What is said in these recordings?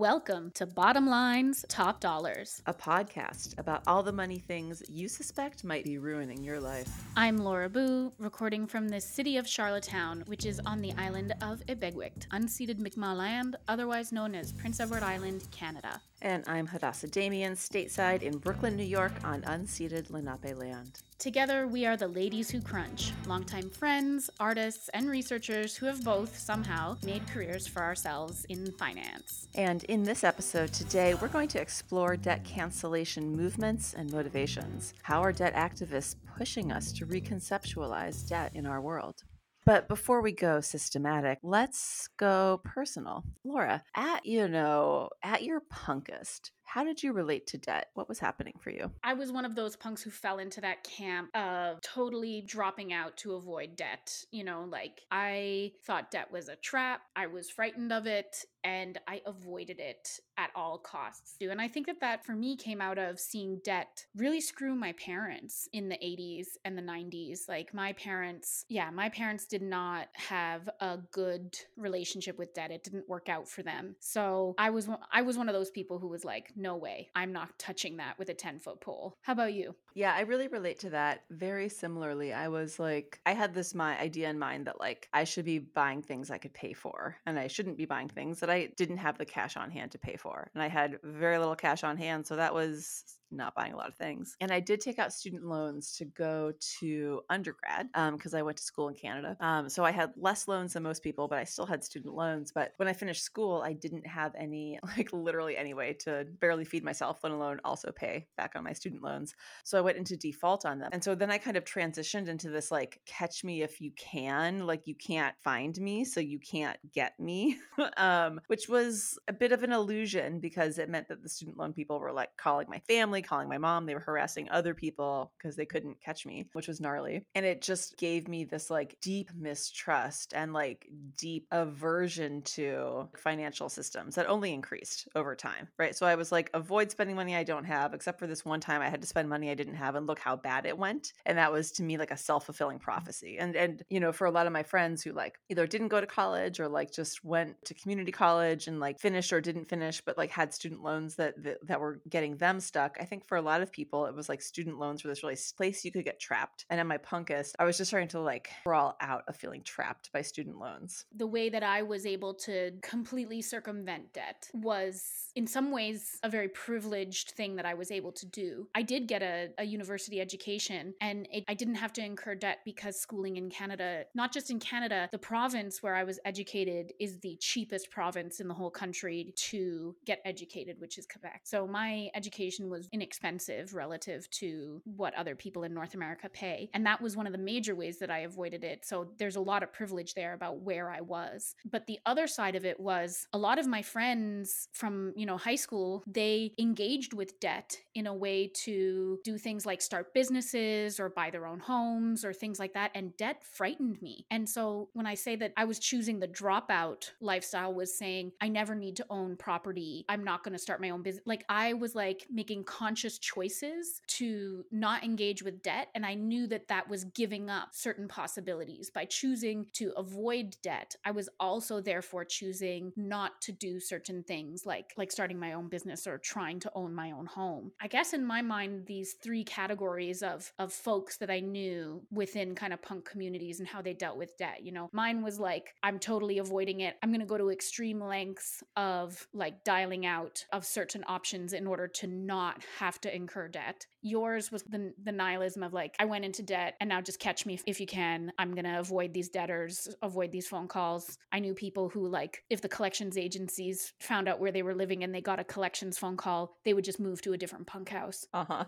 Welcome to Bottom Lines Top Dollars, a podcast about all the money things you suspect might be ruining your life. I'm Laura Boo, recording from the city of Charlottetown, which is on the island of Ebekwik, unceded Mi'kmaq land, otherwise known as Prince Edward Island, Canada. And I'm Hadassah Damien, stateside in Brooklyn, New York, on unceded Lenape land. Together, we are the Ladies Who Crunch, longtime friends, artists, and researchers who have both, somehow, made careers for ourselves in finance. And in this episode today, we're going to explore debt cancellation movements and motivations. How are debt activists pushing us to reconceptualize debt in our world? But before we go systematic, let's go personal. Laura, at you know, at your punkest, how did you relate to debt? What was happening for you? I was one of those punks who fell into that camp of totally dropping out to avoid debt. You know, like I thought debt was a trap, I was frightened of it, and I avoided it at all costs. And I think that that for me came out of seeing debt really screw my parents in the 80s and the 90s. Like my parents, yeah, my parents did not have a good relationship with debt. It didn't work out for them. So I was I was one of those people who was like, no way, I'm not touching that with a 10 foot pole. How about you? Yeah, I really relate to that very similarly. I was like, I had this my idea in mind that like I should be buying things I could pay for, and I shouldn't be buying things that I didn't have the cash on hand to pay for. And I had very little cash on hand, so that was not buying a lot of things. And I did take out student loans to go to undergrad because um, I went to school in Canada. Um, so I had less loans than most people, but I still had student loans. But when I finished school, I didn't have any, like literally any way to barely feed myself, let alone also pay back on my student loans. So I went into default on them. And so then I kind of transitioned into this like, catch me if you can, like you can't find me, so you can't get me, um, which was a bit of an illusion because it meant that the student loan people were like calling my family calling my mom. They were harassing other people because they couldn't catch me, which was gnarly. And it just gave me this like deep mistrust and like deep aversion to financial systems that only increased over time, right? So I was like, avoid spending money I don't have, except for this one time I had to spend money I didn't have and look how bad it went. And that was to me like a self fulfilling mm. prophecy. And, and, you know, for a lot of my friends who like either didn't go to college or like just went to community college and like finished or didn't finish, but like had student loans that, that, that were getting them stuck, I think for a lot of people, it was like student loans were this really place you could get trapped. And at my punkest, I was just starting to like crawl out of feeling trapped by student loans. The way that I was able to completely circumvent debt was in some ways a very privileged thing that I was able to do. I did get a, a university education and it, I didn't have to incur debt because schooling in Canada, not just in Canada, the province where I was educated is the cheapest province in the whole country to get educated, which is Quebec. So my education was in inexpensive relative to what other people in North America pay. And that was one of the major ways that I avoided it. So there's a lot of privilege there about where I was. But the other side of it was a lot of my friends from, you know, high school, they engaged with debt in a way to do things like start businesses or buy their own homes or things like that. And debt frightened me. And so when I say that I was choosing the dropout lifestyle was saying I never need to own property. I'm not going to start my own business. Like I was like making conscious conscious choices to not engage with debt. And I knew that that was giving up certain possibilities. By choosing to avoid debt, I was also therefore choosing not to do certain things like, like starting my own business or trying to own my own home. I guess in my mind, these three categories of, of folks that I knew within kind of punk communities and how they dealt with debt, you know, mine was like, I'm totally avoiding it. I'm going to go to extreme lengths of like dialing out of certain options in order to not have to incur debt. Yours was the, the nihilism of like, I went into debt and now just catch me if you can. I'm going to avoid these debtors, avoid these phone calls. I knew people who, like, if the collections agencies found out where they were living and they got a collections phone call, they would just move to a different punk house. Uh huh.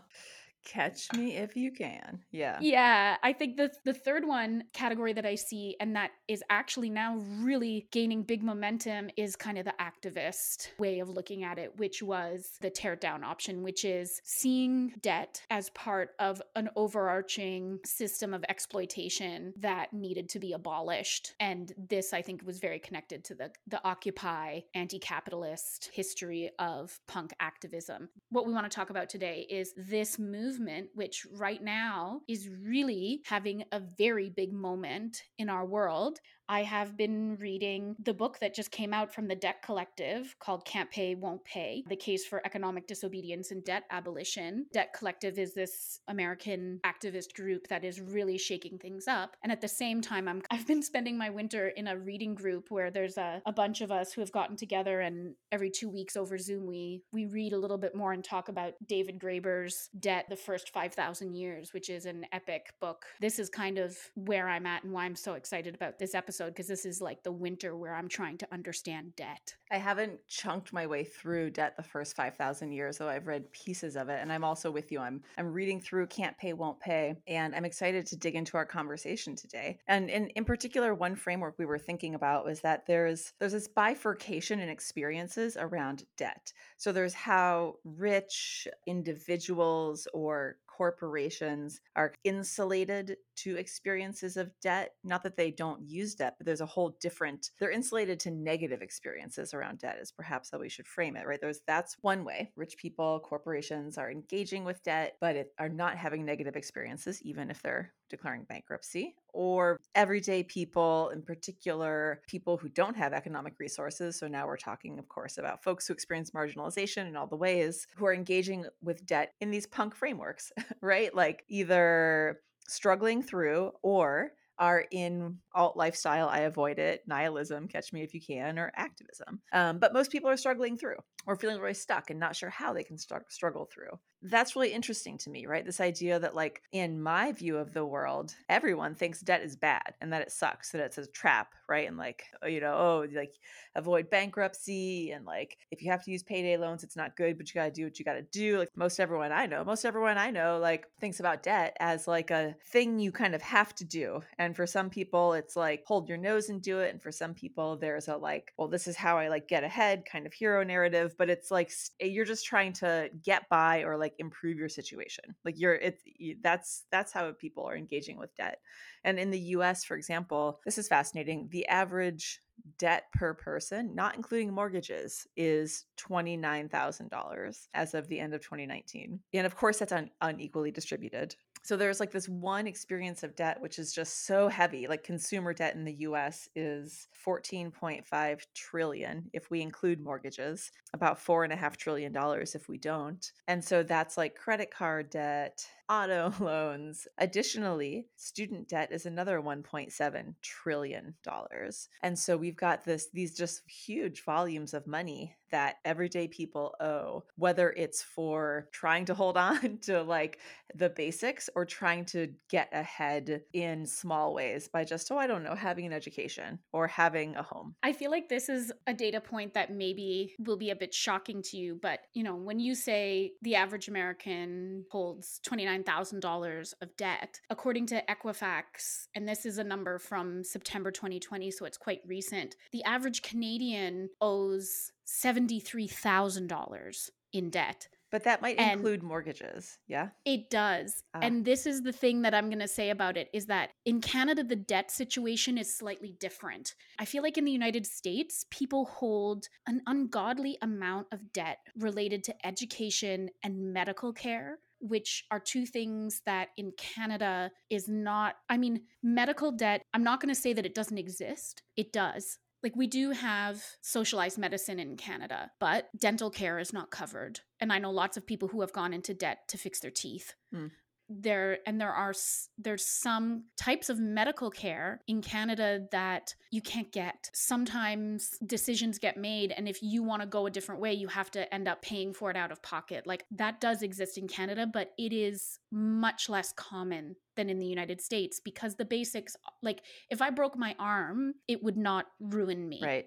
Catch me if you can. Yeah. Yeah. I think the the third one category that I see and that is actually now really gaining big momentum is kind of the activist way of looking at it, which was the tear down option, which is seeing debt as part of an overarching system of exploitation that needed to be abolished. And this I think was very connected to the the occupy anti-capitalist history of punk activism. What we want to talk about today is this move movement, which right now is really having a very big moment in our world. I have been reading the book that just came out from the Debt Collective called Can't Pay, Won't Pay The Case for Economic Disobedience and Debt Abolition. Debt Collective is this American activist group that is really shaking things up. And at the same time, I'm, I've been spending my winter in a reading group where there's a, a bunch of us who have gotten together and every two weeks over Zoom, we, we read a little bit more and talk about David Graeber's Debt, the First 5,000 Years, which is an epic book. This is kind of where I'm at and why I'm so excited about this episode because this is like the winter where I'm trying to understand debt. I haven't chunked my way through Debt the First 5,000 Years, though I've read pieces of it. And I'm also with you. I'm, I'm reading through Can't Pay, Won't Pay. And I'm excited to dig into our conversation today. And in, in particular, one framework we were thinking about was that there's, there's this bifurcation in experiences around debt. So there's how rich individuals or corporations are insulated to experiences of debt. Not that they don't use debt, but there's a whole different, they're insulated to negative experiences around debt, is perhaps how we should frame it, right? There's that's one way. Rich people, corporations are engaging with debt, but it, are not having negative experiences, even if they're declaring bankruptcy, or everyday people, in particular, people who don't have economic resources. So now we're talking, of course, about folks who experience marginalization in all the ways who are engaging with debt in these punk frameworks, right? Like either struggling through or are in alt lifestyle, I avoid it, nihilism, catch me if you can, or activism. Um, but most people are struggling through or feeling really stuck and not sure how they can struggle through that's really interesting to me, right? This idea that, like, in my view of the world, everyone thinks debt is bad and that it sucks, that it's a trap, right? And, like, oh, you know, oh, like, avoid bankruptcy. And, like, if you have to use payday loans, it's not good, but you got to do what you got to do. Like, most everyone I know, most everyone I know, like, thinks about debt as, like, a thing you kind of have to do. And for some people, it's like, hold your nose and do it. And for some people, there's a, like, well, this is how I, like, get ahead kind of hero narrative. But it's like, you're just trying to get by or, like, like improve your situation like you're it's that's that's how people are engaging with debt. And in the US for example this is fascinating the average debt per person not including mortgages is $29,000 as of the end of 2019 and of course that's un- unequally distributed so there's like this one experience of debt which is just so heavy like consumer debt in the us is 14.5 trillion if we include mortgages about four and a half trillion dollars if we don't and so that's like credit card debt auto loans. Additionally, student debt is another 1.7 trillion dollars. And so we've got this these just huge volumes of money that everyday people owe, whether it's for trying to hold on to like the basics or trying to get ahead in small ways by just, oh, I don't know, having an education or having a home. I feel like this is a data point that maybe will be a bit shocking to you, but you know, when you say the average American holds $29,000 of debt, according to Equifax, and this is a number from September 2020, so it's quite recent, the average Canadian owes $73,000 in debt. But that might and include mortgages. Yeah. It does. Uh. And this is the thing that I'm going to say about it is that in Canada, the debt situation is slightly different. I feel like in the United States, people hold an ungodly amount of debt related to education and medical care which are two things that in Canada is not, I mean, medical debt, I'm not going to say that it doesn't exist. It does like we do have socialized medicine in Canada, but dental care is not covered. And I know lots of people who have gone into debt to fix their teeth. Mm there and there are there's some types of medical care in Canada that you can't get. Sometimes decisions get made and if you want to go a different way you have to end up paying for it out of pocket. Like that does exist in Canada but it is much less common than in the United States because the basics like if I broke my arm it would not ruin me. Right.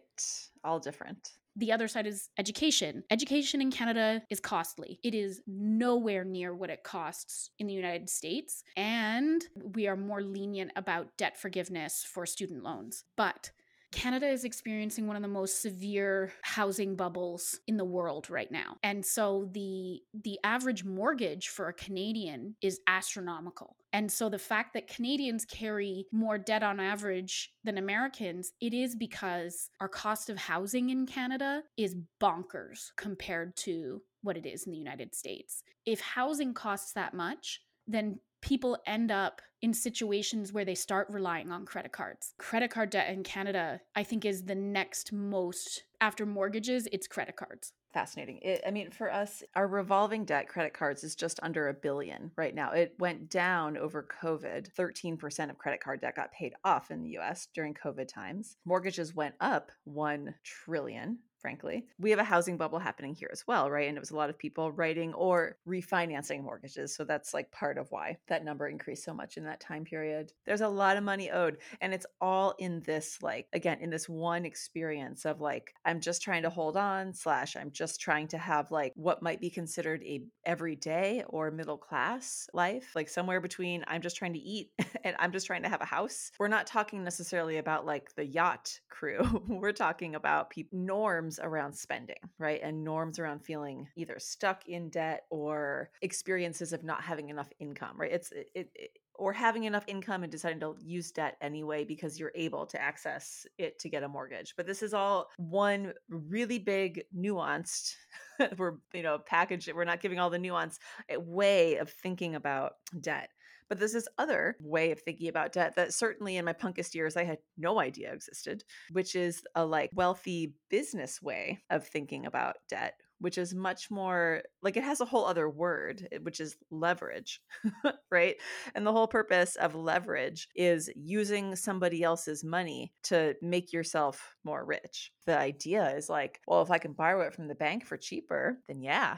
All different. The other side is education. Education in Canada is costly. It is nowhere near what it costs in the United States. And we are more lenient about debt forgiveness for student loans. But Canada is experiencing one of the most severe housing bubbles in the world right now. And so the the average mortgage for a Canadian is astronomical. And so the fact that Canadians carry more debt on average than Americans, it is because our cost of housing in Canada is bonkers compared to what it is in the United States. If housing costs that much, then people end up in situations where they start relying on credit cards. Credit card debt in Canada, I think, is the next most after mortgages, it's credit cards fascinating. It, I mean, for us, our revolving debt credit cards is just under a billion right now. It went down over COVID. 13% of credit card debt got paid off in the US during COVID times. Mortgages went up 1 trillion frankly. We have a housing bubble happening here as well, right? And it was a lot of people writing or refinancing mortgages. So that's like part of why that number increased so much in that time period. There's a lot of money owed. And it's all in this, like, again, in this one experience of like, I'm just trying to hold on, slash, I'm just trying to have like what might be considered a everyday or middle class life, like somewhere between I'm just trying to eat and I'm just trying to have a house. We're not talking necessarily about like the yacht crew. We're talking about people norms norms around spending, right? And norms around feeling either stuck in debt or experiences of not having enough income, right? It's it, it or having enough income and deciding to use debt anyway because you're able to access it to get a mortgage. But this is all one really big nuanced we're you know packaged we're not giving all the nuance eh, way of thinking about debt but there's this other way of thinking about debt that certainly in my punkest years I had no idea existed, which is a like wealthy business way of thinking about debt, which is much more like it has a whole other word, eh, which is leverage, right? And the whole purpose of leverage is using somebody else's money to make yourself more rich. The idea is like, well, if I can borrow it from the bank for cheaper, then yeah,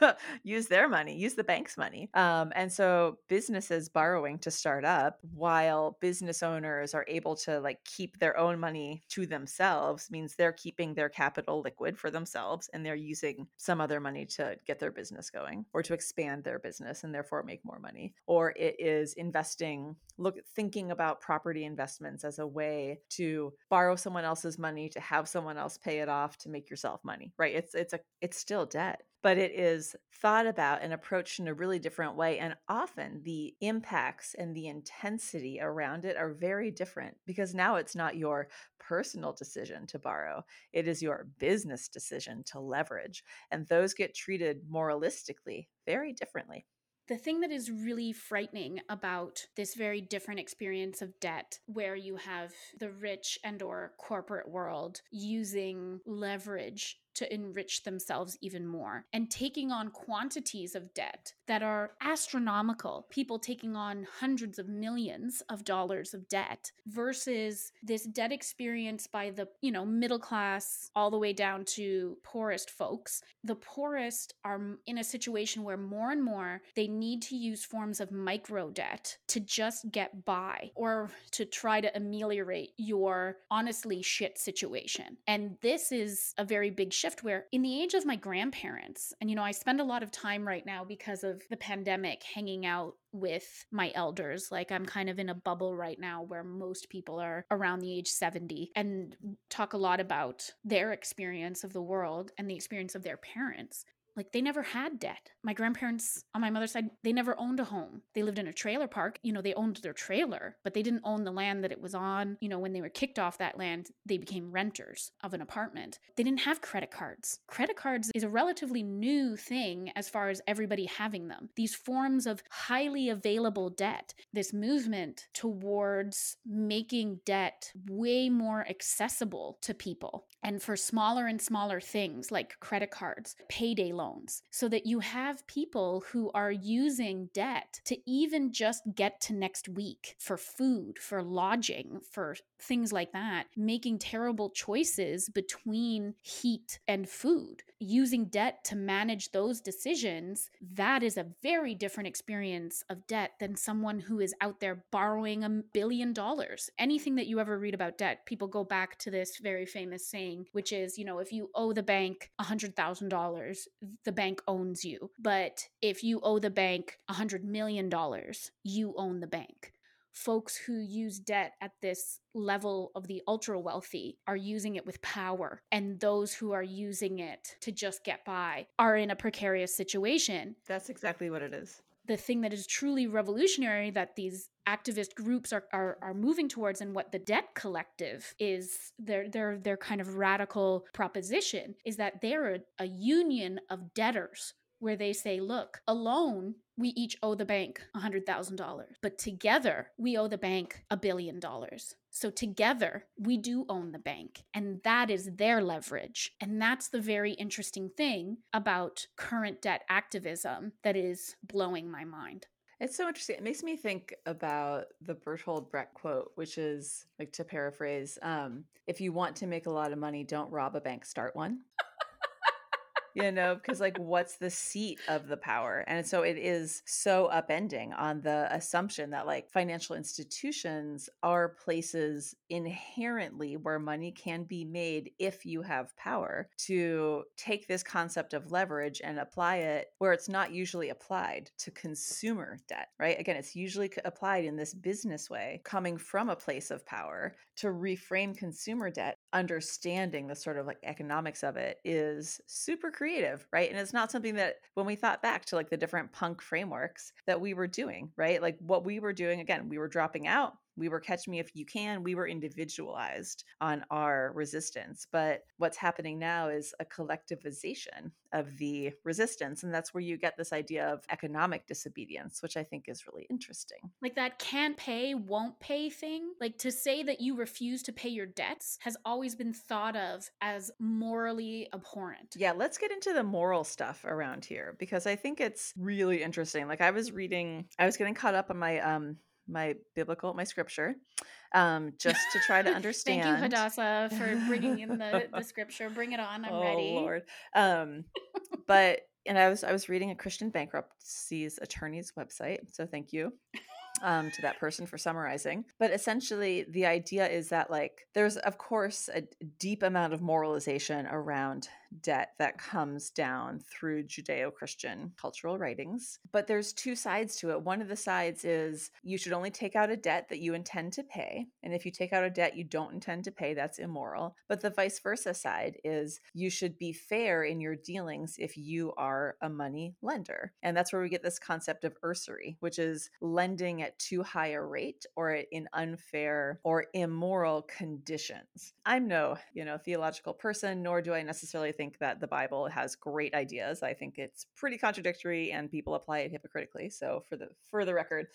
use their money, use the bank's money. Um, and so businesses borrowing to start up while business owners are able to like keep their own money to themselves means they're keeping their capital liquid for themselves and they're using some other money to get their business going or to expand their business and therefore make more money. Or it is investing, look thinking about property investments as a way to borrow someone else's money to have someone else pay it off to make yourself money. Right? It's it's a it's still debt but it is thought about and approached in a really different way. And often the impacts and the intensity around it are very different because now it's not your personal decision to borrow, it is your business decision to leverage. And those get treated moralistically very differently. The thing that is really frightening about this very different experience of debt where you have the rich and or corporate world using leverage to enrich themselves even more and taking on quantities of debt that are astronomical. People taking on hundreds of millions of dollars of debt versus this debt experience by the, you know, middle class all the way down to poorest folks. The poorest are in a situation where more and more they need to use forms of micro debt to just get by or to try to ameliorate your honestly shit situation. And this is a very big shift where in the age of my grandparents, and you know, I spend a lot of time right now because of the pandemic hanging out with my elders. Like I'm kind of in a bubble right now where most people are around the age 70 and talk a lot about their experience of the world and the experience of their parents like they never had debt. My grandparents on my mother's side, they never owned a home. They lived in a trailer park. You know, they owned their trailer, but they didn't own the land that it was on. You know, when they were kicked off that land, they became renters of an apartment. They didn't have credit cards. Credit cards is a relatively new thing as far as everybody having them. These forms of highly available debt, this movement towards making debt way more accessible to people and for smaller and smaller things like credit cards, payday loans, so that you have people who are using debt to even just get to next week for food, for lodging, for things like that, making terrible choices between heat and food. Using debt to manage those decisions, that is a very different experience of debt than someone who is out there borrowing a billion dollars. Anything that you ever read about debt, people go back to this very famous saying, which is, you know, if you owe the bank $100,000, the bank owns you. But if you owe the bank $100 million, you own the bank folks who use debt at this level of the ultra wealthy are using it with power, and those who are using it to just get by are in a precarious situation. That's exactly what it is. The thing that is truly revolutionary that these activist groups are, are are moving towards and what the debt collective is their their their kind of radical proposition is that they're a, a union of debtors where they say, look, alone, we each owe the bank $100,000, but together we owe the bank a billion dollars. So together we do own the bank, and that is their leverage. And that's the very interesting thing about current debt activism that is blowing my mind. It's so interesting. It makes me think about the Bertolt Brecht quote, which is like to paraphrase, um, if you want to make a lot of money, don't rob a bank, start one you know, because like what's the seat of the power? And so it is so upending on the assumption that like financial institutions are places inherently where money can be made if you have power to take this concept of leverage and apply it where it's not usually applied to consumer debt, right? Again, it's usually applied in this business way, coming from a place of power to reframe consumer debt, understanding the sort of like economics of it is super creative, right? And it's not something that when we thought back to like the different punk frameworks that we were doing, right? Like what we were doing, again, we were dropping out we were catch me if you can we were individualized on our resistance but what's happening now is a collectivization of the resistance and that's where you get this idea of economic disobedience which i think is really interesting. Like that can't pay won't pay thing? Like to say that you refuse to pay your debts has always been thought of as morally abhorrent. Yeah let's get into the moral stuff around here because i think it's really interesting. Like i was reading i was getting caught up on my um my biblical, my scripture, um, just to try to understand. Thank you, Hadassah, for bringing in the, the scripture. Bring it on. I'm oh, ready. Lord. Um, but and I was I was reading a Christian bankruptcy's attorney's website, so thank you um, to that person for summarizing. But essentially, the idea is that like there's of course a deep amount of moralization around debt that comes down through Judeo Christian cultural writings. But there's two sides to it. One of the sides is you should only take out a debt that you intend to pay. And if you take out a debt you don't intend to pay, that's immoral. But the vice versa side is you should be fair in your dealings if you are a money lender. And that's where we get this concept of usury, which is lending at too high a rate or in unfair or immoral conditions. I'm no, you know, theological person, nor do I necessarily think think that the Bible has great ideas. I think it's pretty contradictory and people apply it hypocritically. So for the for the record,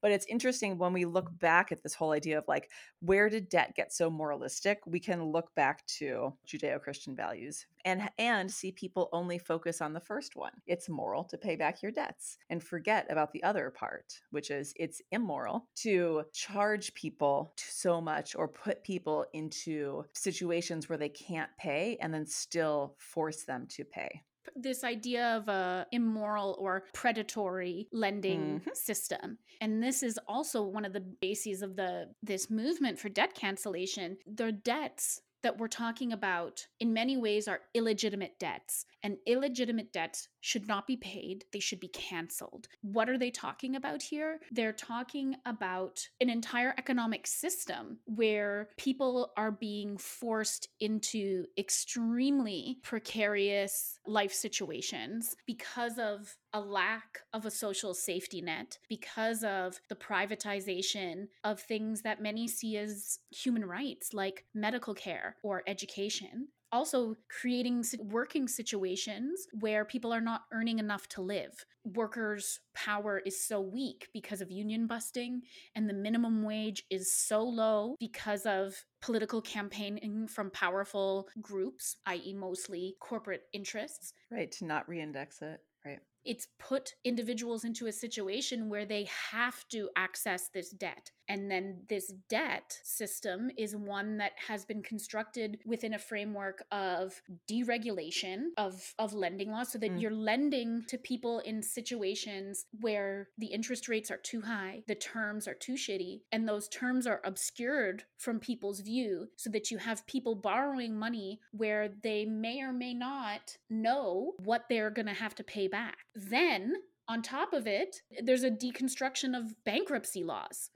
but it's interesting when we look back at this whole idea of like where did debt get so moralistic? We can look back to judeo-christian values and and see people only focus on the first one. It's moral to pay back your debts and forget about the other part which is it's immoral to charge people so much or put people into situations where they can't pay and then still force them to pay this idea of a immoral or predatory lending mm-hmm. system and this is also one of the bases of the this movement for debt cancellation their debts that we're talking about in many ways are illegitimate debts and illegitimate debts should not be paid they should be canceled. What are they talking about here? They're talking about an entire economic system where people are being forced into extremely precarious life situations because of a lack of a social safety net because of the privatization of things that many see as human rights, like medical care or education also creating working situations where people are not earning enough to live. Workers' power is so weak because of union busting, and the minimum wage is so low because of political campaigning from powerful groups, i.e., mostly corporate interests. Right, to not reindex it. Right it's put individuals into a situation where they have to access this debt. And then this debt system is one that has been constructed within a framework of deregulation of, of lending laws so that mm. you're lending to people in situations where the interest rates are too high, the terms are too shitty, and those terms are obscured from people's view so that you have people borrowing money where they may or may not know what they're going to have to pay back. Then, on top of it, there's a deconstruction of bankruptcy laws.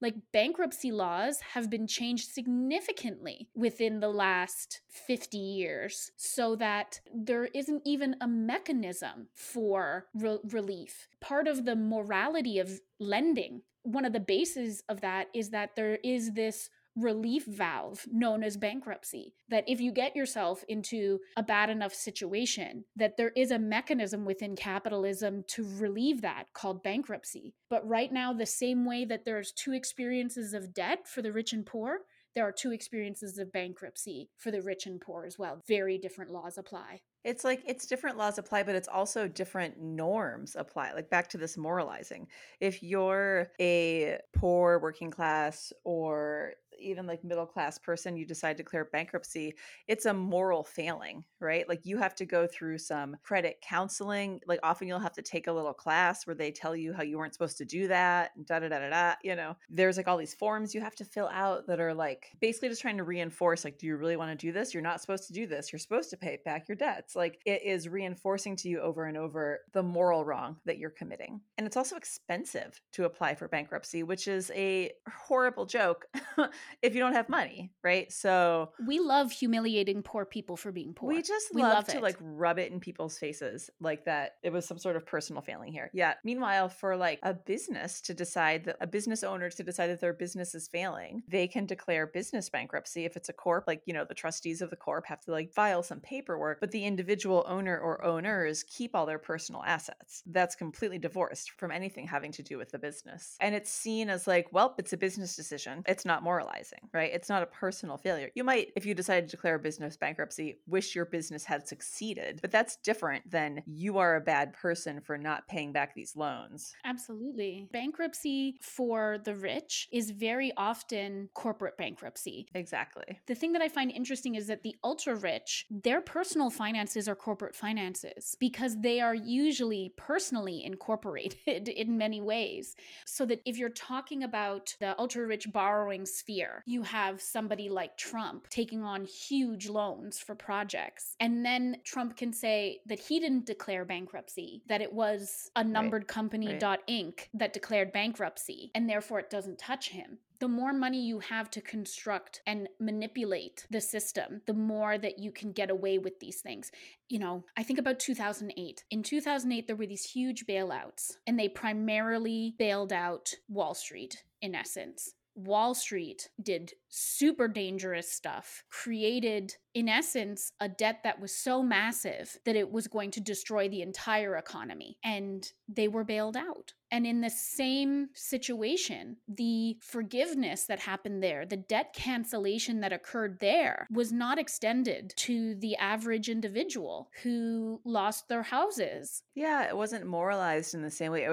Like bankruptcy laws have been changed significantly within the last 50 years so that there isn't even a mechanism for re- relief. Part of the morality of lending, one of the bases of that is that there is this relief valve known as bankruptcy. That if you get yourself into a bad enough situation, that there is a mechanism within capitalism to relieve that called bankruptcy. But right now, the same way that there's two experiences of debt for the rich and poor, there are two experiences of bankruptcy for the rich and poor as well. Very different laws apply. It's like it's different laws apply, but it's also different norms apply. Like back to this moralizing. If you're a poor working class or even like middle class person you decide to declare bankruptcy it's a moral failing right? Like you have to go through some credit counseling like often you'll have to take a little class where they tell you how you weren't supposed to do that da da da da da you know? There's like all these forms you have to fill out that are like basically just trying to reinforce like do you really want to do this? You're not supposed to do this. You're supposed to pay back your debts. Like it is reinforcing to you over and over the moral wrong that you're committing. And it's also expensive to apply for bankruptcy which is a horrible joke if you don't have money, right? So we love humiliating poor people for being poor. We just we love, love to like rub it in people's faces like that it was some sort of personal failing here. Yeah. Meanwhile, for like a business to decide that a business owner to decide that their business is failing, they can declare business bankruptcy if it's a corp, like, you know, the trustees of the corp have to like file some paperwork, but the individual owner or owners keep all their personal assets. That's completely divorced from anything having to do with the business. And it's seen as like, well, it's a business decision. It's not moralized right? It's not a personal failure. You might, if you decide to declare a business bankruptcy, wish your business had succeeded, but that's different than you are a bad person for not paying back these loans. Absolutely. Bankruptcy for the rich is very often corporate bankruptcy. Exactly. The thing that I find interesting is that the ultra rich, their personal finances are corporate finances because they are usually personally incorporated in many ways. So that if you're talking about the ultra rich borrowing sphere, you have somebody like Trump taking on huge loans for projects. And then Trump can say that he didn't declare bankruptcy, that it was a numbered right. company right. dot inc that declared bankruptcy, and therefore it doesn't touch him the more money you have to construct and manipulate the system, the more that you can get away with these things. You know, I think about 2008. In 2008, there were these huge bailouts, and they primarily bailed out Wall Street, in essence. Wall Street did super dangerous stuff, created, in essence, a debt that was so massive that it was going to destroy the entire economy. And they were bailed out. And in the same situation, the forgiveness that happened there, the debt cancellation that occurred there, was not extended to the average individual who lost their houses. Yeah, it wasn't moralized in the same way.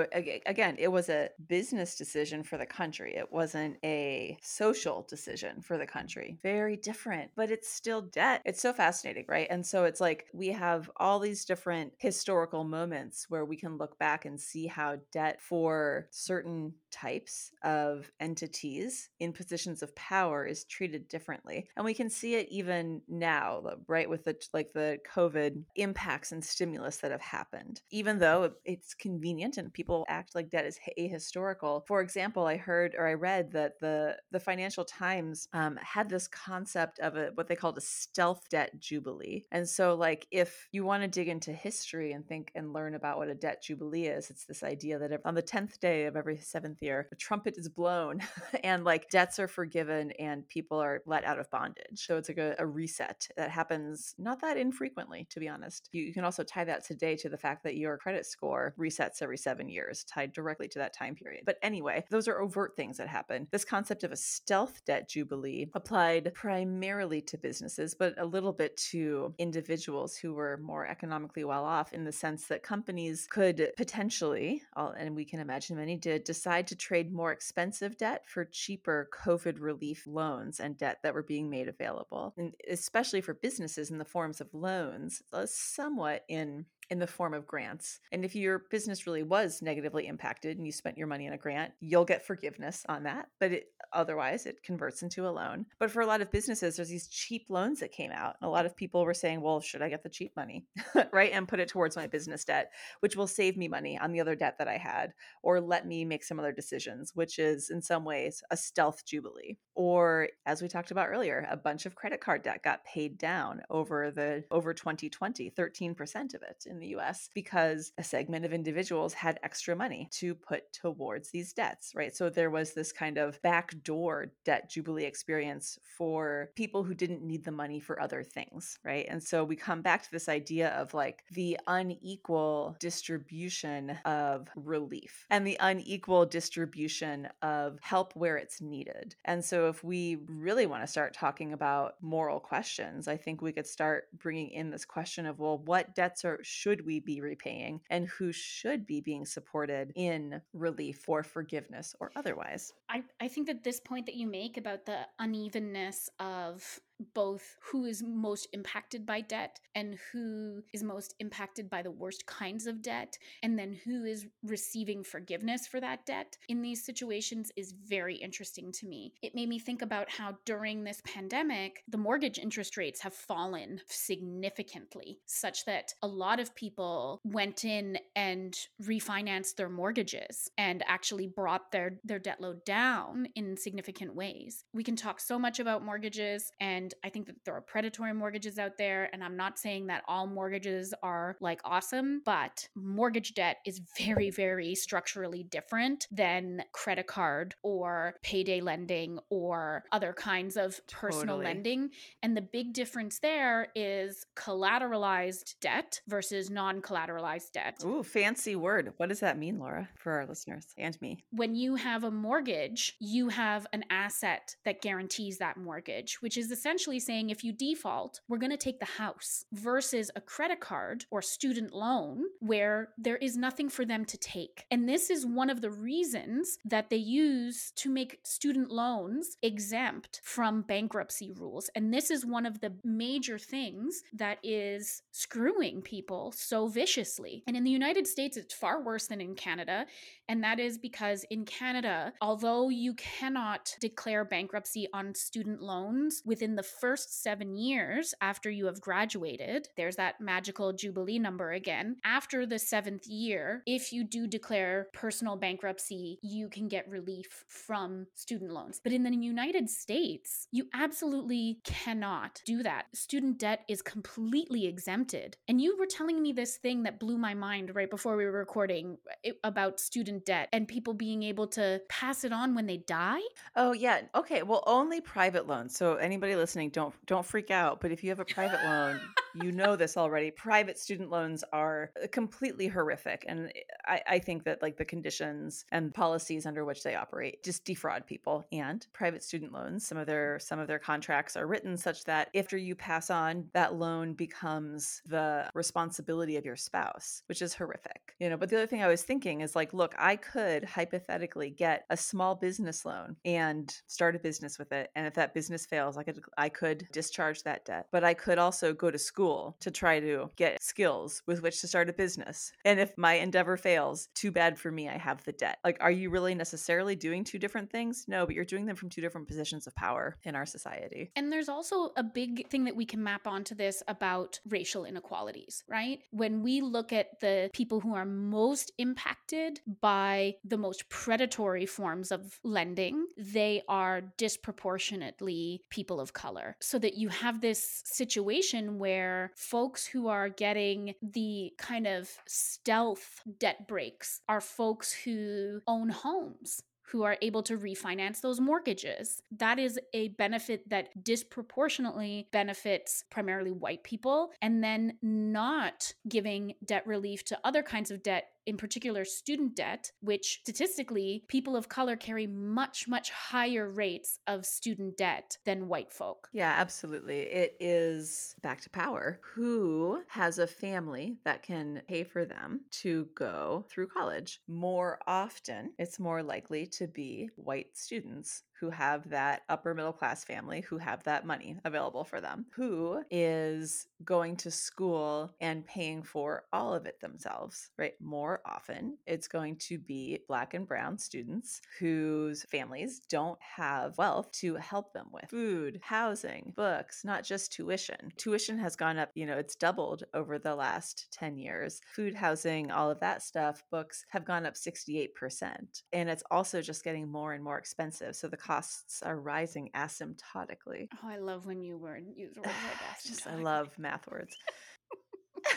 Again, it was a business decision for the country, it wasn't a social decision for the country. Very different, but it's still debt. It's so fascinating, right? And so it's like we have all these different historical moments where we can look back and see how debt for certain types of entities in positions of power is treated differently. And we can see it even now, right, with the like the COVID impacts and stimulus that have happened. Even though it's convenient and people act like debt is ahistorical. For example, I heard or I read that the the Financial Times um, had this concept of a what they called a stealth debt jubilee. And so, like, if you want to dig into history and think and learn about what a debt jubilee is, it's this idea that on the 10th day of every seventh year, the trumpet is blown and like debts are forgiven and people are let out of bondage. So it's like a, a reset that happens not that infrequently, to be honest. You, you can also tie that today to the fact that your credit score resets every seven years, tied directly to that time period. But anyway, those are overt things that happen. This concept of a stealth debt jubilee applied primarily to businesses, but a little bit to individuals who were more economically well off in the sense that companies could potentially, and we can imagine many did, decide to trade more expensive debt for cheaper COVID relief loans and debt that were being made available, and especially for businesses in the forms of loans, uh, somewhat in in the form of grants. And if your business really was negatively impacted and you spent your money on a grant, you'll get forgiveness on that. But it, otherwise, it converts into a loan. But for a lot of businesses, there's these cheap loans that came out. A lot of people were saying, well, should I get the cheap money? right? And put it towards my business debt, which will save me money on the other debt that I had, or let me make some other decisions, which is in some ways a stealth jubilee. Or as we talked about earlier, a bunch of credit card debt got paid down over the over 2020, 13% of it in the US because a segment of individuals had extra money to put towards these debts, right? So there was this kind of backdoor debt jubilee experience for people who didn't need the money for other things, right? And so we come back to this idea of like the unequal distribution of relief and the unequal distribution of help where it's needed. And so if we really want to start talking about moral questions, I think we could start bringing in this question of well, what debts are should we be repaying and who should be being supported in relief or forgiveness or otherwise? I, I think that this point that you make about the unevenness of both who is most impacted by debt and who is most impacted by the worst kinds of debt, and then who is receiving forgiveness for that debt in these situations is very interesting to me. It made me think about how during this pandemic, the mortgage interest rates have fallen significantly, such that a lot of people went in and refinanced their mortgages and actually brought their, their debt load down in significant ways. We can talk so much about mortgages and and I think that there are predatory mortgages out there. And I'm not saying that all mortgages are like awesome, but mortgage debt is very, very structurally different than credit card or payday lending or other kinds of personal totally. lending. And the big difference there is collateralized debt versus non collateralized debt. Ooh, fancy word. What does that mean, Laura, for our listeners and me? When you have a mortgage, you have an asset that guarantees that mortgage, which is essentially essentially saying if you default, we're going to take the house versus a credit card or student loan where there is nothing for them to take. And this is one of the reasons that they use to make student loans exempt from bankruptcy rules. And this is one of the major things that is screwing people so viciously. And in the United States, it's far worse than in Canada. And that is because in Canada, although you cannot declare bankruptcy on student loans within the first seven years after you have graduated, there's that magical Jubilee number again. After the seventh year, if you do declare personal bankruptcy, you can get relief from student loans. But in the United States, you absolutely cannot do that. Student debt is completely exempted. And you were telling me this thing that blew my mind right before we were recording eh, about student debt and people being able to pass it on when they die. Oh, yeah. Okay. Well, only private loans. So anybody listening, listening, don't don't freak out. But if you have a private loan, you know this already. Private student loans are uh, completely horrific, and eh, I, I think that like the conditions and policies under which they operate just defraud people. And private student loans, some of their some of their contracts are written such that after you pass on, that loan becomes the responsibility of your spouse, which is horrific. You know. But the other thing I was thinking is like, look, I could hypothetically get a small business loan and start a business with it, and if that business fails, I could I could discharge that debt. But I could also go to school to try to get skills with which to start a business. And if my endeavor fails, too bad for me, I have the debt. Like, are you really necessarily doing two different things? No, but you're doing them from two different positions of power in our society. And there's also a big thing that we can map onto this about racial inequalities, right? When we look at the people who are most impacted by the most predatory forms of lending, they are disproportionately people of color color so that you have this situation where folks who are getting the kind of stealth debt breaks are folks who own homes who are able to refinance those mortgages. That is a benefit that disproportionately benefits primarily white people, and then not giving debt relief to other kinds of debt in particular student debt, which statistically, people of color carry much, much higher rates of student debt than white folk. Yeah, absolutely. It is back to power. Who has a family that can pay for them to go through college? More often, it's more likely to be white students who have that upper middle class family who have that money available for them, who is going to school and paying for all of it themselves, right? More often, it's going to be black and brown students whose families don't have wealth to help them with food, housing, books, not just tuition. Tuition has gone up, you know, it's doubled over the last 10 years. Food, housing, all of that stuff, books have gone up 68%. And it's also just getting more and more expensive. So the costs are rising asymptotically. Oh, I love when you word use words like Just I love math words.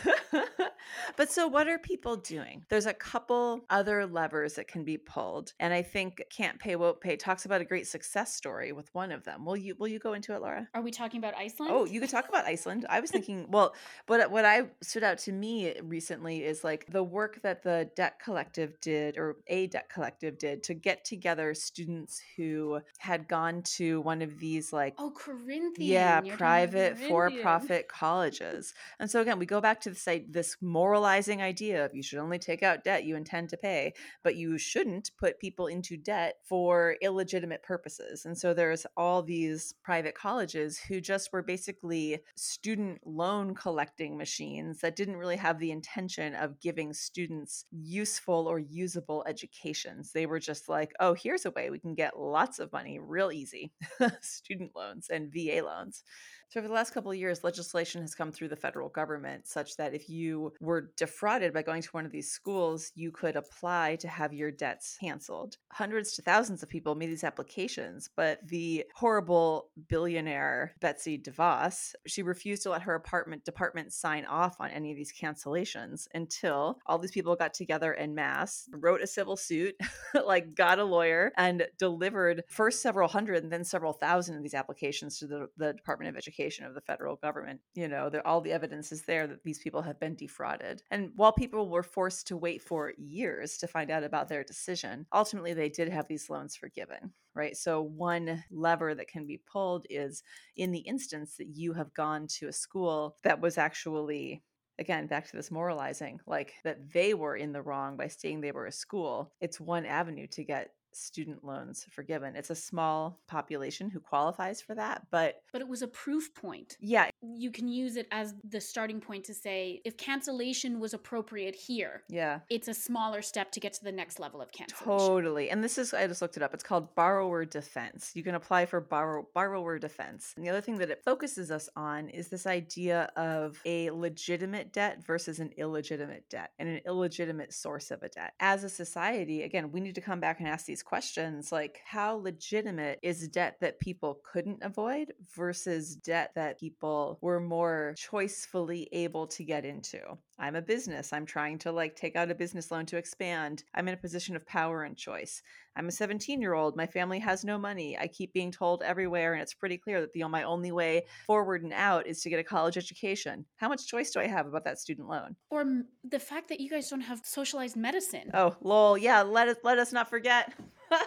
But so what are people doing? There's a couple other levers that can be pulled. And I think Can't Pay Won't Pay talks about a great success story with one of them. Will you will you go into it, Laura? Are we talking about oh, Iceland? Oh, you could talk about Iceland. I was thinking, well, what what I stood out to me recently is like the work that the Debt Collective did or a Debt Collective did to get together students who had gone to one of these like Oh, Corinthian. yeah, You're private Corinthian. for-profit colleges. And so again, we go back to this this moralizing idea of you should only take out debt you intend to pay, but you shouldn't put people into debt for illegitimate purposes. And so there's all these private colleges who just were basically student loan collecting machines that didn't really have the intention of giving students useful or usable educations. They were just like, "Oh, here's a way we can get lots of money real easy." student loans and VA loans. So, over the last couple of years, legislation has come through the federal government such that if you were defrauded by going to one of these schools, you could apply to have your debts canceled. Hundreds to thousands of people made these applications, but the horrible billionaire Betsy DeVos, she refused to let her apartment department sign off on any of these cancellations until all these people got together en masse, wrote a civil suit, like got a lawyer, and delivered first several hundred and then several thousand of these applications to the, the Department of Education of the federal government. You know, all the evidence is there that these people have been defrauded. And while people were forced to wait for years to find out about their decision, ultimately they did have these loans forgiven. Right. So, one lever that can be pulled is in the instance that you have gone to a school that was actually again back to this moralizing like that they were in the wrong by saying they were a school it's one avenue to get student loans forgiven it's a small population who qualifies for that but But it was a proof point. yeah You can use it as the starting point to say if cancellation was appropriate here, yeah it's a smaller step to get to the next level of cancellation. Totally. And this is I just looked it up. It's called borrower defense. You can apply for borrow, borrower defense. And the other thing that it focuses us on is this idea of a legitimate debt versus an illegitimate debt and an illegitimate source of a debt. As a society, again, we need to come back and ask these questions like how legitimate is debt that people couldn't avoid versus debt that people were more choicefully able to get into? I'm a business. I'm trying to like take out a business loan to expand. I'm in a position of power and choice. I'm a 17 year old. My family has no money. I keep being told everywhere, and it's pretty clear that the my only way forward and out is to get a college education. How much choice do I have about that student loan? Or the fact that you guys don't have socialized medicine. Oh, lol. Yeah, let us let us not forget.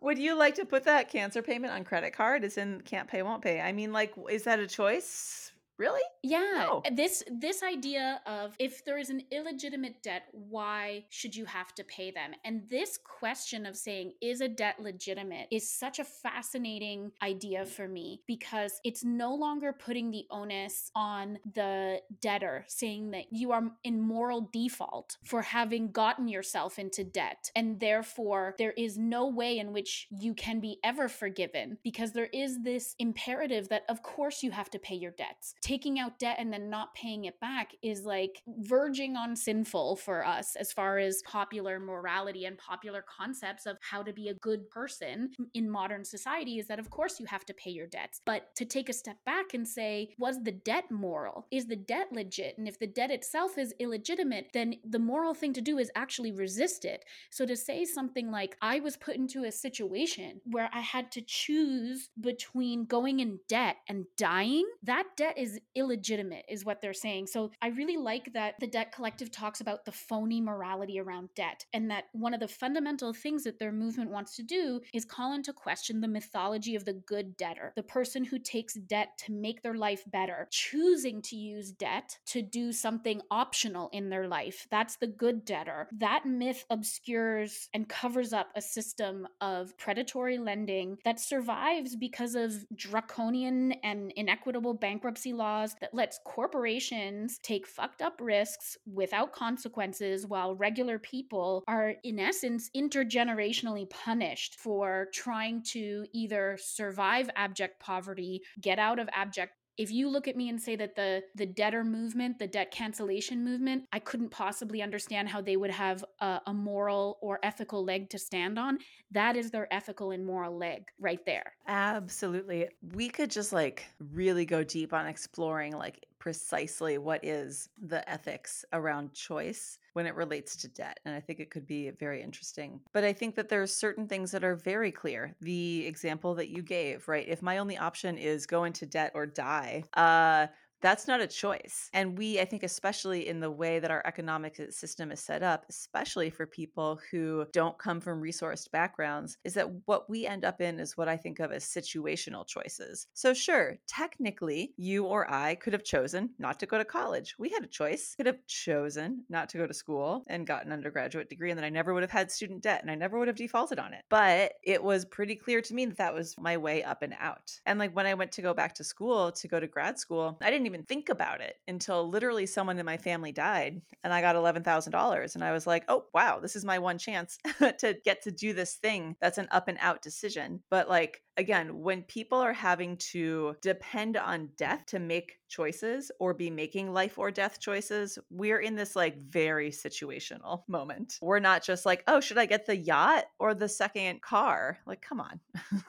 Would you like to put that cancer payment on credit card? Is in can't pay, won't pay. I mean, like, is that a choice? Really? Yeah, No. this this idea of if there is an illegitimate debt, why should you have to pay them? And this question of saying is a debt legitimate is such a fascinating idea for me because it's no longer putting the onus on the debtor saying that you are in moral default for having gotten yourself into debt and therefore there is no way in which you can be ever forgiven because there is this imperative that of course you have to pay your debts taking out debt and then not paying it back is like verging on sinful for us as far as popular morality and popular concepts of how to be a good person in modern society is that of course you have to pay your debts. But to take a step back and say was the debt moral? Is the debt legit? And if the debt itself is illegitimate then the moral thing to do is actually resist it. So to say something like i was put into a situation where i had to choose between going in debt and dying that debt is illegitimate is what they're saying. So i really like that the debt collective talks about the phony morality around debt and that one of the fundamental things that their movement wants to do is call into question the mythology of the good debtor the person who takes debt to make their life better choosing to use debt to do something optional in their life. That's the good debtor. That myth obscures and covers up a system of predatory lending that survives because of draconian and inequitable bankruptcy laws that lets corporations take fucked up risks without consequences while regular people are in essence intergenerationally punished for trying to either survive abject poverty get out of abject if you look at me and say that the the debtor movement the debt cancellation movement i couldn't possibly understand how they would have a, a moral or ethical leg to stand on that is their ethical and moral leg right there Absolutely. We could just like really go deep on exploring like precisely what is the ethics around choice when it relates to debt. And I think it could be very interesting. But I think that there are certain things that are very clear. The example that you gave, right? If my only option is go into debt or die, uh, that's not a choice. And we, I think, especially in the way that our economic uh, system is set up, especially for people who don't come from resourced backgrounds, is that what we end up in is what I think of as situational choices. So, sure, technically, you or I could have chosen not to go to college. We had a choice. Could have chosen not to go to school and got an undergraduate degree, and then I never would have had student debt and I never would have defaulted on it. But it was pretty clear to me that that was my way up and out. And like when I went to go back to school to go to grad school, I didn't even think about it until literally someone in my family died and I got $11,000. And I was like, oh, wow, this is my one chance to get to do this thing that's an up and out decision. But like, again, when people are having to depend on death to make choices or be making life or death choices, we're in this like very situational moment. We're not just like, oh, should I get the yacht or the second car? Like, come on.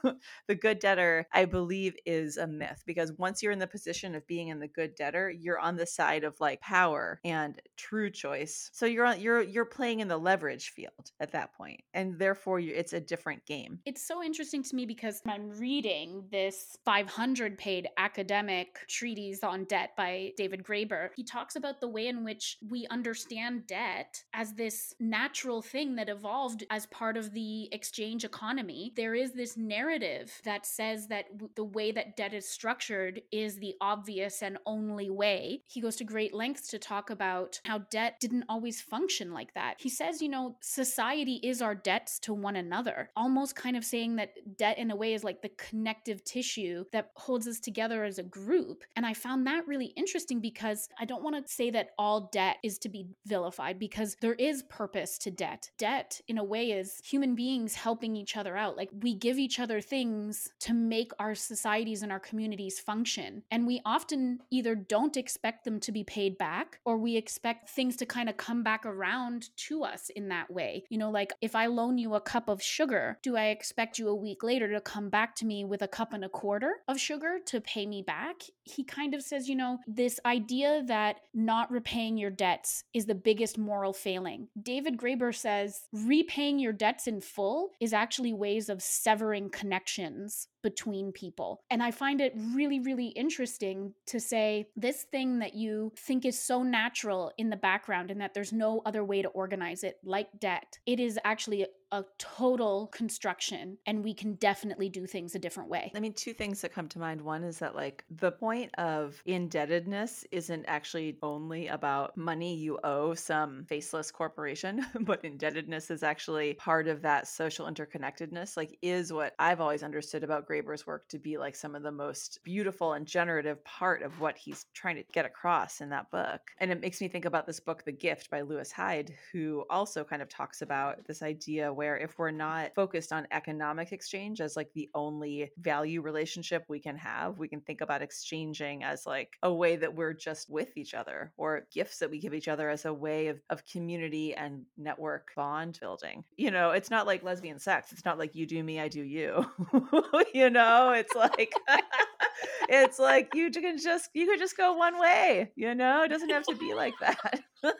the good debtor, I believe, is a myth because once you're in the position of being in the good debtor, you're on the side of like power and true choice. So you're on you're you're playing in the leverage field at that point, and therefore you, it's a different game. It's so interesting to me because my I'm reading this 500 page academic treatise on debt by David Graeber, he talks about the way in which we understand debt as this natural thing that evolved as part of the exchange economy. There is this narrative that says that the way that debt is structured is the obvious and only way. He goes to great lengths to talk about how debt didn't always function like that. He says, you know, society is our debts to one another, almost kind of saying that debt in a way is like like the connective tissue that holds us together as a group. And I found that really interesting because I don't want to say that all debt is to be vilified because there is purpose to debt. Debt, in a way, is human beings helping each other out. Like we give each other things to make our societies and our communities function. And we often either don't expect them to be paid back or we expect things to kind of come back around to us in that way. You know, like if I loan you a cup of sugar, do I expect you a week later to come back? Back to me with a cup and a quarter of sugar to pay me back. He kind of says, you know, this idea that not repaying your debts is the biggest moral failing. David Graeber says repaying your debts in full is actually ways of severing connections between people. And I find it really, really interesting to say this thing that you think is so natural in the background and that there's no other way to organize it, like debt, it is actually a total construction and we can definitely do things a different way. I mean, two things that come to mind. One is that, like, the point of indebtedness isn't actually only about money you owe some faceless corporation, but indebtedness is actually part of that social interconnectedness, like, is what I've always understood about Graeber's work to be like some of the most beautiful and generative part of what he's trying to get across in that book. And it makes me think about this book, The Gift by Lewis Hyde, who also kind of talks about this idea where if we're not focused on economic exchange as like the only value relationship we can have, we can think about exchanging as like a way that we're just with each other or gifts that we give each other as a way of, of community and network bond building. You know, it's not like lesbian sex. It's not like you do me, I do you. you know it's like it's like you can just you could just go one way you know it doesn't have to be like that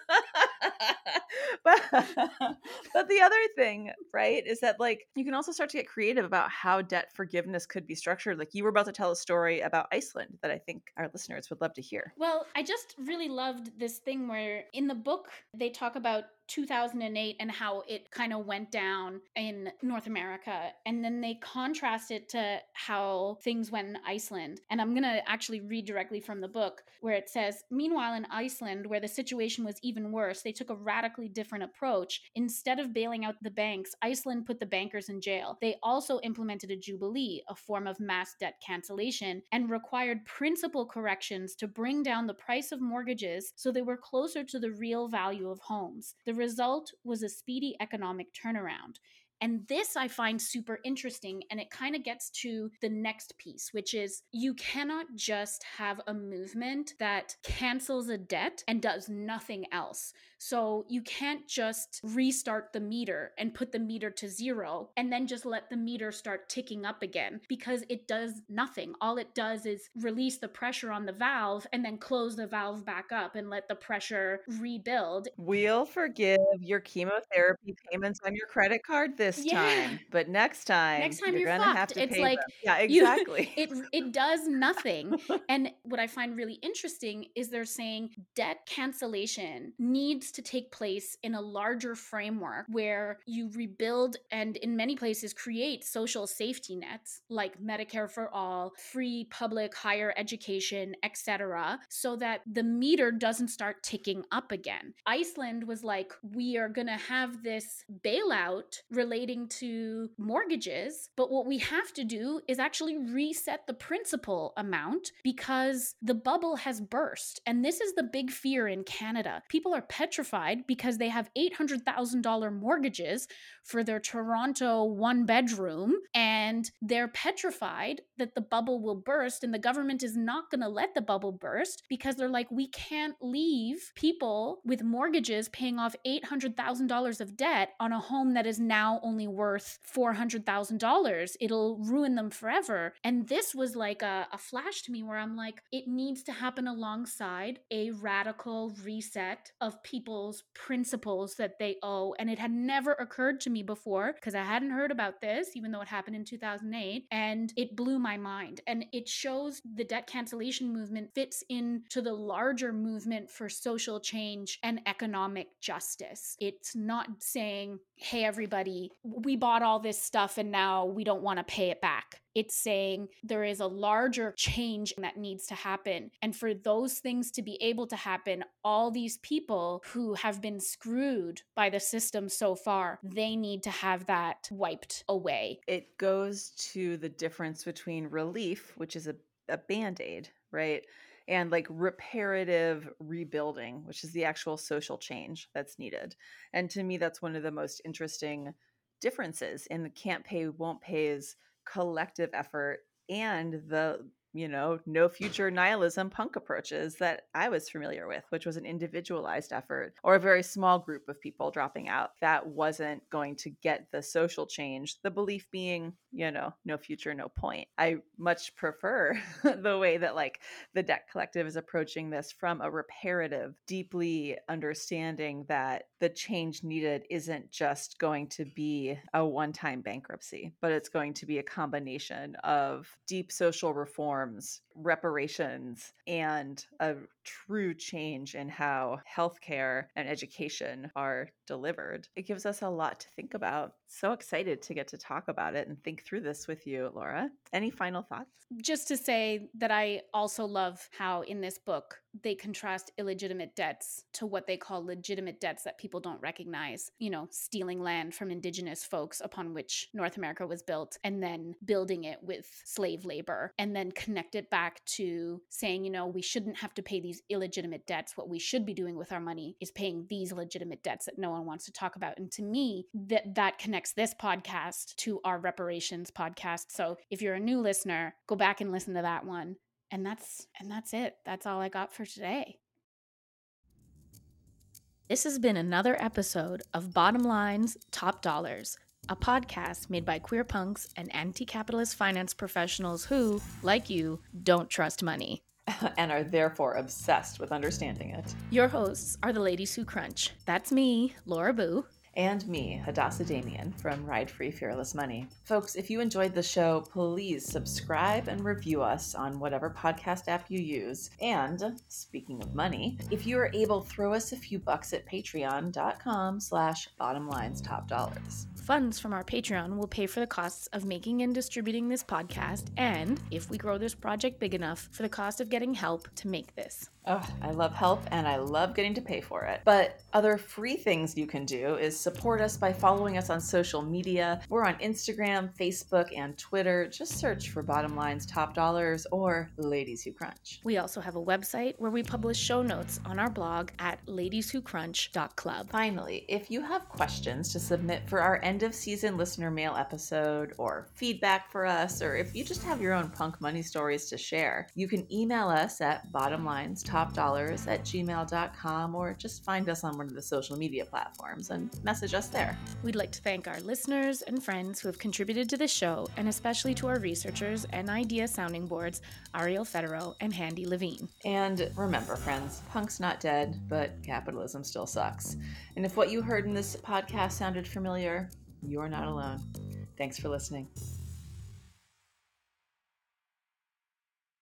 but but the other thing right is that like you can also start to get creative about how debt forgiveness could be structured like you were about to tell a story about iceland that i think our listeners would love to hear. Well i just really loved this thing where in the book they talk about 2008 and how it kind of went down in North America. And then they contrast it to how things went in Iceland. And I'm going to actually read directly from the book where it says Meanwhile, in Iceland, where the situation was even worse, they took a radically different approach. Instead of bailing out the banks, Iceland put the bankers in jail. They also implemented a jubilee, a form of mass debt cancellation, and required principal corrections to bring down the price of mortgages so they were closer to the real value of homes. The result was a speedy economic turnaround. And this I find super interesting. And it kind of gets to the next piece, which is you cannot just have a movement that cancels a debt and does nothing else. So you can't just restart the meter and put the meter to zero and then just let the meter start ticking up again because it does nothing. All it does is release the pressure on the valve and then close the valve back up and let the pressure rebuild. We'll forgive your chemotherapy payments on your credit card this yeah. time, but next time, next time you're, you're gonna have to it's pay like them. yeah, exactly. You, it it does nothing. and what I find really interesting is they're saying debt cancellation needs to take place in a larger framework where you rebuild and in many places create social safety nets like Medicare for all, free public higher education, etc., so that the meter doesn't start ticking up again. Iceland was like we are going to have this bailout relating to mortgages, but what we have to do is actually reset the principal amount because the bubble has burst. And this is the big fear in Canada. People are petrified because they have $800,000 mortgages for their Toronto one bedroom and they're petrified that the bubble will burst and the government is not going to let the bubble burst because they're like we can't leave people with mortgages paying off $800,000 of debt on a home that is now only worth $400,000 it'll ruin them forever. And this was like a, a flash to me where I'm like it needs to happen alongside a radical reset of people's principles that they owe and it had never occurred to me before because I hadn't heard about this, even though it happened in 2008. And it blew my mind. And it shows the debt cancellation movement fits into the larger movement for social change and economic justice. It's not saying, hey, everybody, we bought all this stuff and now we don't want to pay it back. It's saying there is a larger change that needs to happen. And for those things to be able to happen, all these people who have been screwed by the system so far, they need to have that wiped away. It goes to the difference between relief, which is a, a band aid, right? and like reparative rebuilding, which is the actual social change that's needed. And to me, that's one of the most interesting differences in the can't pay, won't pays collective effort and the you know, no future nihilism punk approaches that I was familiar with, which was an individualized effort or a very small group of people dropping out. That wasn't going to get the social change, the belief being, you know, no future, no point. I much prefer the way that like the debt collective is approaching this from a reparative, deeply understanding that the change needed isn't just going to be a one time bankruptcy, but it's going to be a combination of deep social reform reforms, reparations, and a true change in how healthcare and education are delivered. It gives us a lot to think about. So excited to get to talk about it and think through this with you, Laura. Any final thoughts? Just to say that I also love how in this book they contrast illegitimate debts to what they call legitimate debts that people don't recognize. You know, stealing land from indigenous folks upon which North America was built and then building it with slave labor and then connect it back to saying, you know, we shouldn't have to pay these illegitimate debts. What we should be doing with our money is paying these legitimate debts that no one wants to talk about. And to me, that that connects this podcast to our reparations podcast. So if you're a new listener, go back and listen to that one. And that's and that's it. That's all i got for today. This has been another episode of bottom lines top dollars a podcast made by queer punks and anti-capitalist finance professionals who like you don't trust money. And are therefore obsessed with understanding it. Your hosts are the ladies who crunch. That's me laura boo and me, Hadassah Damien from Ride Free Fearless Money. Folks, if you enjoyed the show, please subscribe and review us on whatever podcast app you use. And speaking of money, if you are able, throw us a few bucks at patreon.com slash bottomlines top dollars. Funds from our Patreon will pay for the costs of making and distributing this podcast, and if we grow this project big enough, for the cost of getting help to make this. Oh, I love help and I love getting to pay for it. But other free things you can do is support us by following us on social media. We're on Instagram, Facebook, and Twitter. Just search for Bottom Line's Top Dollars or Ladies Who Crunch. We also have a website where we publish show notes on our blog at ladieswhocrunch.club. Finally, if you have questions to submit for our end of season listener mail episode or feedback for us, or if you just have your own punk money stories to share, you can email us at bottomlines topdollars at gmail.com or just find us on one of the social media platforms and message us there. We'd like to thank our listeners and friends who have contributed to the show, and especially to our researchers and idea sounding boards, Ariel Federo and Handy Levine. And remember, friends, punk's not dead, but capitalism still sucks. And if what you heard in this podcast sounded familiar, you're not alone. Thanks for listening.